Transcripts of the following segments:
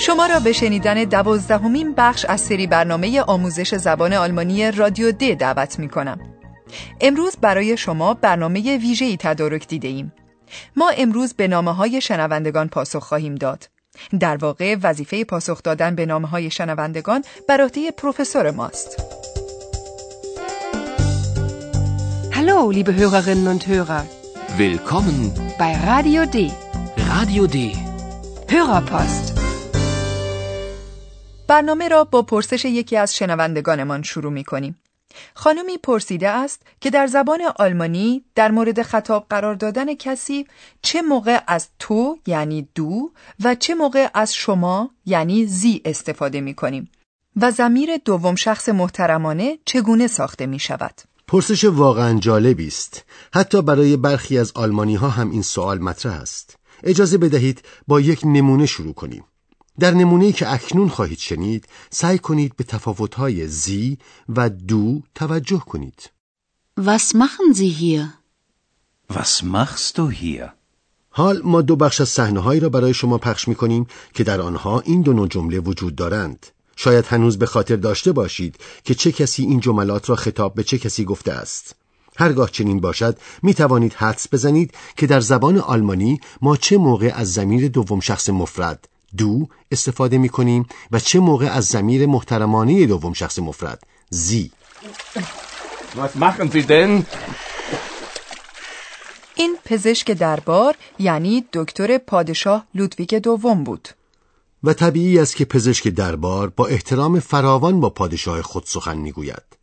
شما را به شنیدن دوازدهمین بخش از سری برنامه آموزش زبان آلمانی رادیو د دعوت می کنم. امروز برای شما برنامه ویژه‌ای تدارک دیده ایم. ما امروز به نامه های شنوندگان پاسخ خواهیم داد. در واقع وظیفه پاسخ دادن به نامه های شنوندگان بر عهده پروفسور ماست. Hallo, liebe Hörerinnen und Hörer. Willkommen bei Radio D. Radio D. Hörerpost. برنامه را با پرسش یکی از شنوندگانمان شروع می کنیم. خانمی پرسیده است که در زبان آلمانی در مورد خطاب قرار دادن کسی چه موقع از تو یعنی دو و چه موقع از شما یعنی زی استفاده می کنیم و زمیر دوم شخص محترمانه چگونه ساخته می شود. پرسش واقعا جالبی است. حتی برای برخی از آلمانی ها هم این سوال مطرح است. اجازه بدهید با یک نمونه شروع کنیم. در نمونه‌ای که اکنون خواهید شنید سعی کنید به تفاوت‌های زی و دو توجه کنید. Was machen Sie hier? Was machst du hier? حال ما دو بخش از صحنه‌هایی را برای شما پخش می‌کنیم که در آنها این دو نوع جمله وجود دارند. شاید هنوز به خاطر داشته باشید که چه کسی این جملات را خطاب به چه کسی گفته است. هرگاه چنین باشد می توانید حدس بزنید که در زبان آلمانی ما چه موقع از زمیر دوم شخص مفرد دو استفاده می کنیم و چه موقع از زمیر محترمانه دوم شخص مفرد زی Was machen Sie denn? این پزشک دربار یعنی دکتر پادشاه لودویگ دوم بود. و طبیعی است که پزشک دربار با احترام فراوان با پادشاه خود سخن می‌گوید.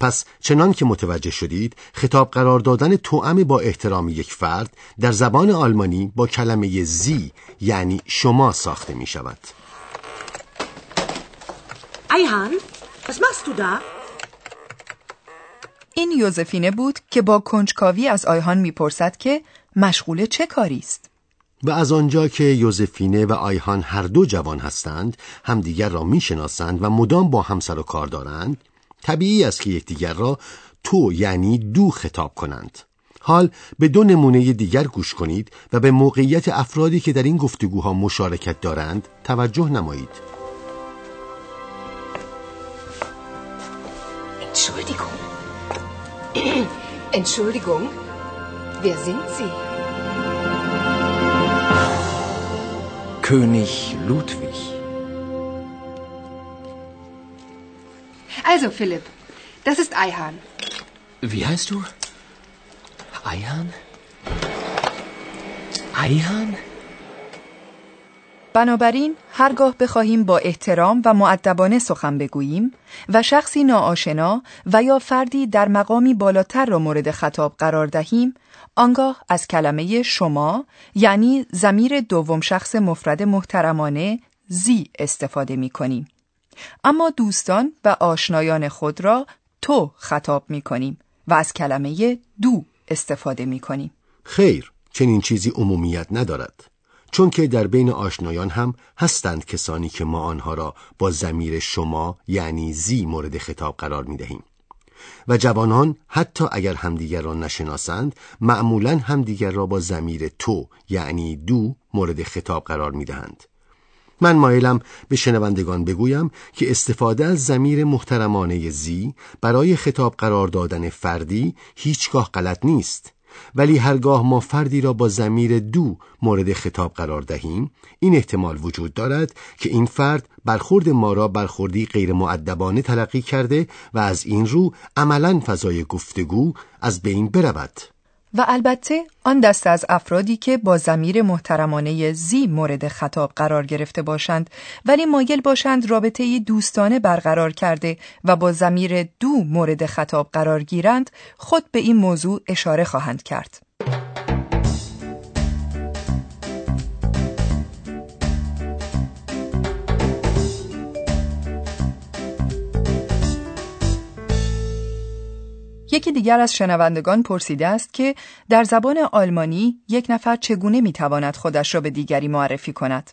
پس چنان که متوجه شدید خطاب قرار دادن توأم با احترام یک فرد در زبان آلمانی با کلمه زی یعنی شما ساخته می شود. Eihan, was machst du da? این یوزفینه بود که با کنجکاوی از آیهان می‌پرسد که مشغول چه کاری است. و از آنجا که یوزفینه و آیهان هر دو جوان هستند همدیگر را می‌شناسند و مدام با هم سر و کار دارند طبیعی است که یکدیگر را تو یعنی دو خطاب کنند حال به دو نمونه دیگر گوش کنید و به موقعیت افرادی که در این گفتگوها مشارکت دارند توجه نمایید Entschuldigung. Entschuldigung. Wer sind Sie? König Ludwig. Also, Philipp, das ist Eihan. Wie heißt du? Eihan? Eihan? بنابراین هرگاه بخواهیم با احترام و معدبانه سخن بگوییم و شخصی ناآشنا و یا فردی در مقامی بالاتر را مورد خطاب قرار دهیم آنگاه از کلمه شما یعنی زمیر دوم شخص مفرد محترمانه زی استفاده می کنیم. اما دوستان و آشنایان خود را تو خطاب می کنیم و از کلمه دو استفاده می کنیم. خیر چنین چیزی عمومیت ندارد چون که در بین آشنایان هم هستند کسانی که ما آنها را با زمیر شما یعنی زی مورد خطاب قرار می دهیم. و جوانان حتی اگر همدیگر را نشناسند معمولا همدیگر را با زمیر تو یعنی دو مورد خطاب قرار می دهند. من مایلم به شنوندگان بگویم که استفاده از زمیر محترمانه زی برای خطاب قرار دادن فردی هیچگاه غلط نیست. ولی هرگاه ما فردی را با زمیر دو مورد خطاب قرار دهیم این احتمال وجود دارد که این فرد برخورد ما را برخوردی غیر معدبانه تلقی کرده و از این رو عملا فضای گفتگو از بین برود. و البته آن دست از افرادی که با زمیر محترمانه زی مورد خطاب قرار گرفته باشند ولی مایل باشند رابطه دوستانه برقرار کرده و با زمیر دو مورد خطاب قرار گیرند خود به این موضوع اشاره خواهند کرد. یکی دیگر از شنوندگان پرسیده است که در زبان آلمانی یک نفر چگونه می‌تواند خودش را به دیگری معرفی کند.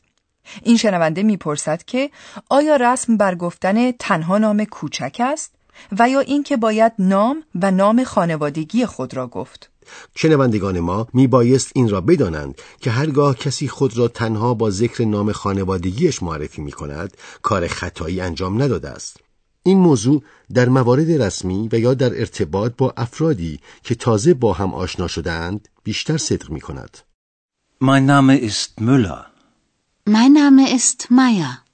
این شنونده می‌پرسد که آیا رسم بر گفتن تنها نام کوچک است و یا اینکه باید نام و نام خانوادگی خود را گفت؟ شنوندگان ما می بایست این را بدانند که هرگاه کسی خود را تنها با ذکر نام خانوادگیش معرفی می کند کار خطایی انجام نداده است. این موضوع در موارد رسمی و یا در ارتباط با افرادی که تازه با هم آشنا شدهاند بیشتر صدق می کند. Mein Name ist Müller. Mein Name ist Meier.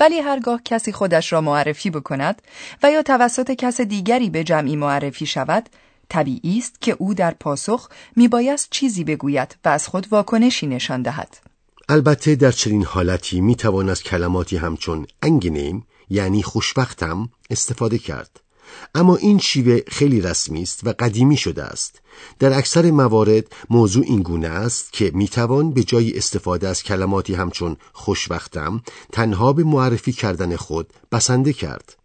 ولی هرگاه کسی خودش را معرفی بکند و یا توسط کس دیگری به جمعی معرفی شود طبیعی است که او در پاسخ میبایست چیزی بگوید و از خود واکنشی نشان دهد البته در چنین حالتی می توان از کلماتی همچون انگنیم یعنی خوشبختم استفاده کرد. اما این شیوه خیلی رسمی است و قدیمی شده است. در اکثر موارد موضوع این گونه است که می‌توان به جای استفاده از کلماتی همچون خوشبختم تنها به معرفی کردن خود بسنده کرد.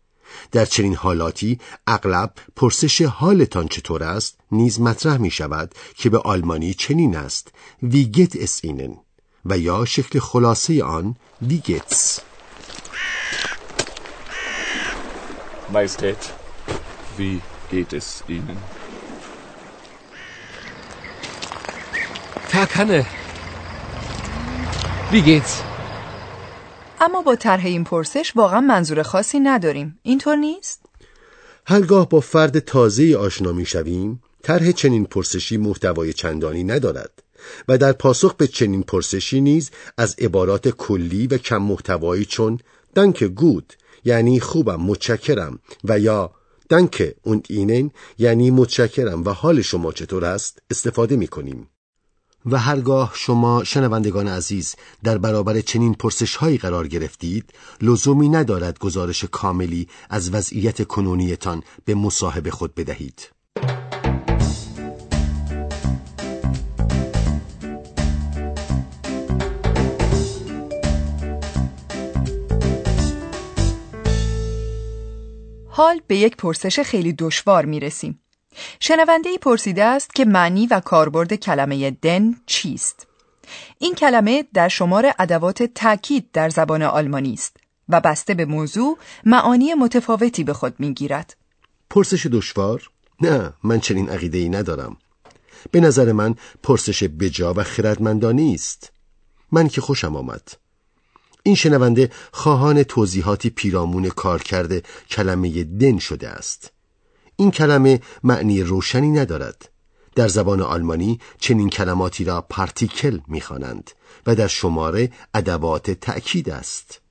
در چنین حالاتی اغلب پرسش حالتان چطور است نیز مطرح می شود که به آلمانی چنین است. ویگت اس اینن. و یا شکل خلاصه آن ویگتس Majestät, wie geht es Ihnen? Verkanne. Wie geht's? اما با طرح این پرسش واقعا منظور خاصی نداریم اینطور نیست هرگاه با فرد تازه آشنا می شویم طرح چنین پرسشی محتوای چندانی ندارد و در پاسخ به چنین پرسشی نیز از عبارات کلی و کم محتوایی چون دنک گود یعنی خوبم متشکرم و یا دنک اون اینن یعنی متشکرم و حال شما چطور است استفاده می کنیم. و هرگاه شما شنوندگان عزیز در برابر چنین پرسش هایی قرار گرفتید لزومی ندارد گزارش کاملی از وضعیت کنونیتان به مصاحب خود بدهید. حال به یک پرسش خیلی دشوار می رسیم. شنونده ای پرسیده است که معنی و کاربرد کلمه دن چیست؟ این کلمه در شمار ادوات تأکید در زبان آلمانی است و بسته به موضوع معانی متفاوتی به خود می گیرد. پرسش دشوار؟ نه من چنین عقیده ای ندارم. به نظر من پرسش بجا و خردمندانه است. من که خوشم آمد. این شنونده خواهان توضیحاتی پیرامون کار کرده کلمه دن شده است. این کلمه معنی روشنی ندارد. در زبان آلمانی چنین کلماتی را پارتیکل می‌خوانند و در شماره ادوات تأکید است.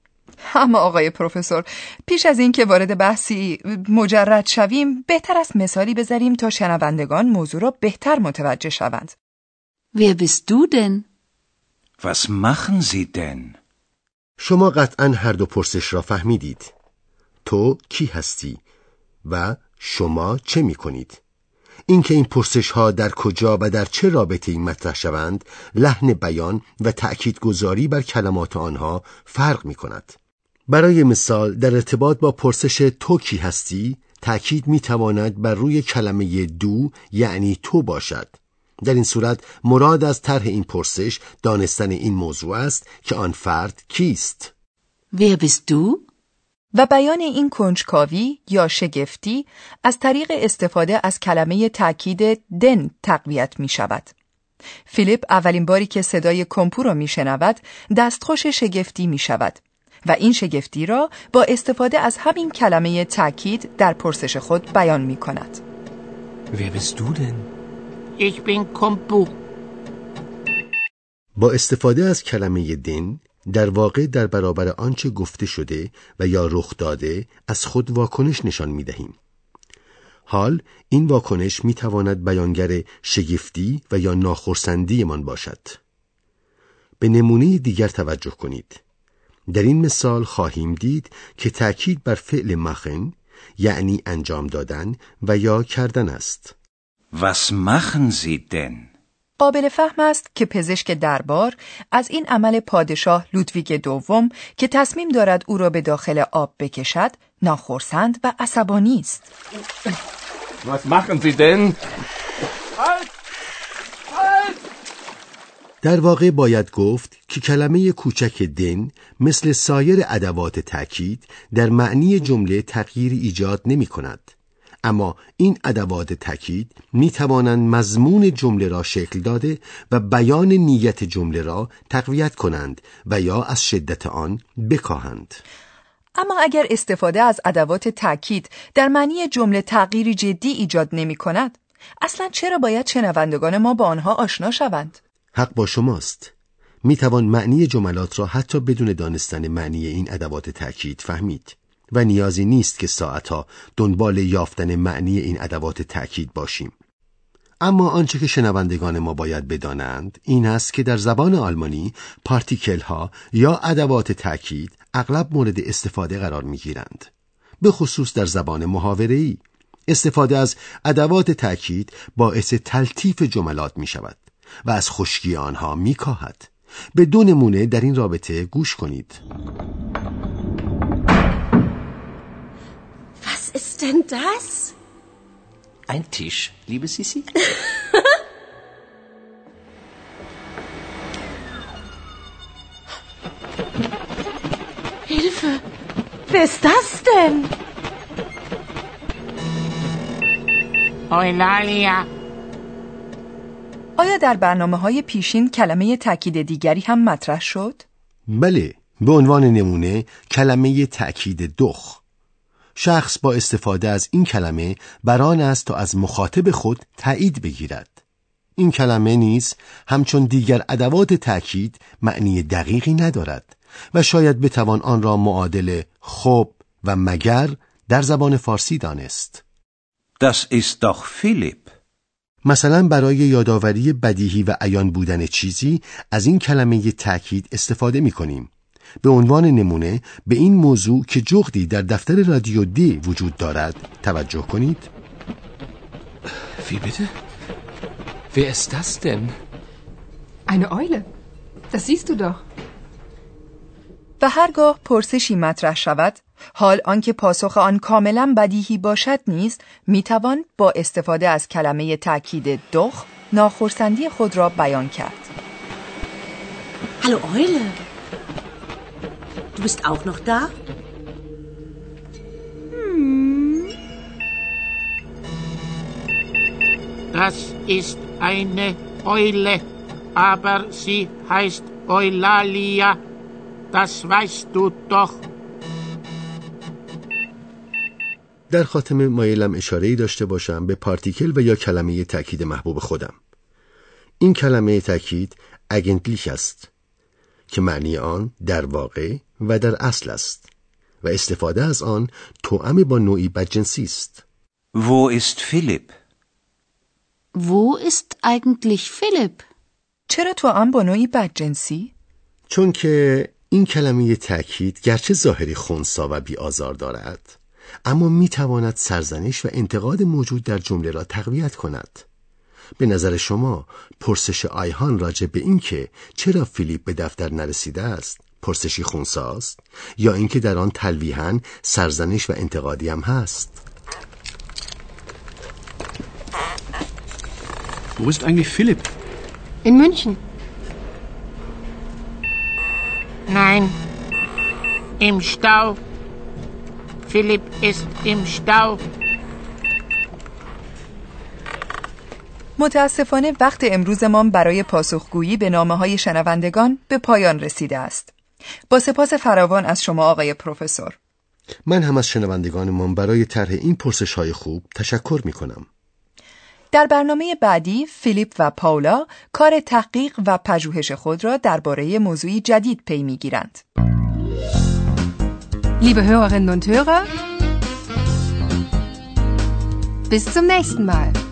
اما آقای پروفسور پیش از اینکه وارد بحثی مجرد شویم بهتر است مثالی بذاریم تا شنوندگان موضوع را بهتر متوجه شوند. Wer bist du denn? Was machen Sie denn? شما قطعا هر دو پرسش را فهمیدید. تو کی هستی و شما چه می کنید؟ اینکه این پرسش ها در کجا و در چه رابطه این مطرح شوند لحن بیان و تأکید گذاری بر کلمات آنها فرق می کند. برای مثال در ارتباط با پرسش تو کی هستی تأکید می تواند بر روی کلمه دو یعنی تو باشد. در این صورت مراد از طرح این پرسش دانستن این موضوع است که آن فرد کیست؟ Wer bist du? و بیان این کنجکاوی یا شگفتی از طریق استفاده از کلمه تأکید دن تقویت می شود. فیلیپ اولین باری که صدای کمپو را می شنود دستخوش شگفتی می شود و این شگفتی را با استفاده از همین کلمه تأکید در پرسش خود بیان می کند. Wer bist du denn? Ich bin Kompu. با استفاده از کلمه دن در واقع در برابر آنچه گفته شده و یا رخ داده از خود واکنش نشان می دهیم. حال این واکنش می تواند بیانگر شگفتی و یا ناخرسندی من باشد. به نمونه دیگر توجه کنید. در این مثال خواهیم دید که تأکید بر فعل مخن یعنی انجام دادن و یا کردن است. Was machen Sie denn? قابل فهم است که پزشک دربار از این عمل پادشاه لودویگ دوم که تصمیم دارد او را به داخل آب بکشد ناخرسند و عصبانی است Was machen Sie denn? Halt! Halt! در واقع باید گفت که کلمه کوچک دن مثل سایر ادوات تاکید در معنی جمله تغییر ایجاد نمی کند. اما این ادوات تاکید می توانند مضمون جمله را شکل داده و بیان نیت جمله را تقویت کنند و یا از شدت آن بکاهند. اما اگر استفاده از ادوات تاکید در معنی جمله تغییری جدی ایجاد نمی کند، اصلا چرا باید شنوندگان ما با آنها آشنا شوند؟ حق با شماست. می توان معنی جملات را حتی بدون دانستن معنی این ادوات تاکید فهمید و نیازی نیست که ساعتها دنبال یافتن معنی این ادوات تاکید باشیم. اما آنچه که شنوندگان ما باید بدانند این است که در زبان آلمانی پارتیکل ها یا ادوات تاکید اغلب مورد استفاده قرار می گیرند. به خصوص در زبان محاوره ای استفاده از ادوات تاکید باعث تلطیف جملات می شود و از خشکی آنها می کاهد. به دو نمونه در این رابطه گوش کنید. Denn das? Ein Tisch, liebe Sisi. Hilfe! Wer ist das denn? Eulalia. آیا در برنامه های پیشین کلمه تأکید دیگری هم مطرح شد؟ بله به عنوان نمونه کلمه تأکید دخ شخص با استفاده از این کلمه بران است تا از مخاطب خود تایید بگیرد این کلمه نیز همچون دیگر ادوات تأکید معنی دقیقی ندارد و شاید بتوان آن را معادل خب و مگر در زبان فارسی دانست Das ist doch Philipp. مثلا برای یادآوری بدیهی و عیان بودن چیزی از این کلمه تأکید استفاده می کنیم. به عنوان نمونه به این موضوع که جغدی در دفتر رادیو دی وجود دارد توجه کنید. Wie bitte? Wer ist das denn? Eine Eule. Das siehst du doch. و هرگاه پرسشی مطرح شود حال آنکه پاسخ آن کاملا بدیهی باشد نیز می‌توان با استفاده از کلمه تأکید دخ ناخرسندی خود را بیان کرد Hallo Eule. Du bist auch noch da? Das ist eine Eule, aber sie heißt Eulalia. Das weißt du doch. در خاتمه مایلم اشاره داشته باشم به پارتیکل و یا کلمه تأکید محبوب خودم. این کلمه تأکید اگنتلیک است که معنی آن در واقع و در اصل است و استفاده از آن توأم با نوعی بدجنسی است. Wo ist Philipp? Wo ist eigentlich Philipp? چرا توأم با نوعی بدجنسی؟ چون که این کلمه تأکید گرچه ظاهری خونسا و بی آزار دارد اما می تواند سرزنش و انتقاد موجود در جمله را تقویت کند. به نظر شما پرسش آیهان راجع به این که چرا فیلیپ به دفتر نرسیده است پرسشی خونساست یا اینکه در آن تلویحا سرزنش و انتقادی هم هست Wo ist eigentlich Philipp? In München. Nein. Im Stau. Philipp ist im Stau. متاسفانه وقت امروزمان برای پاسخگویی به نامه های شنوندگان به پایان رسیده است. با سپاس فراوان از شما آقای پروفسور. من هم از شنوندگانمان برای طرح این پرسش های خوب تشکر می کنم. در برنامه بعدی فیلیپ و پاولا کار تحقیق و پژوهش خود را درباره موضوعی جدید پی می‌گیرند. Liebe Hörerinnen und Hörer, bis zum nächsten Mal.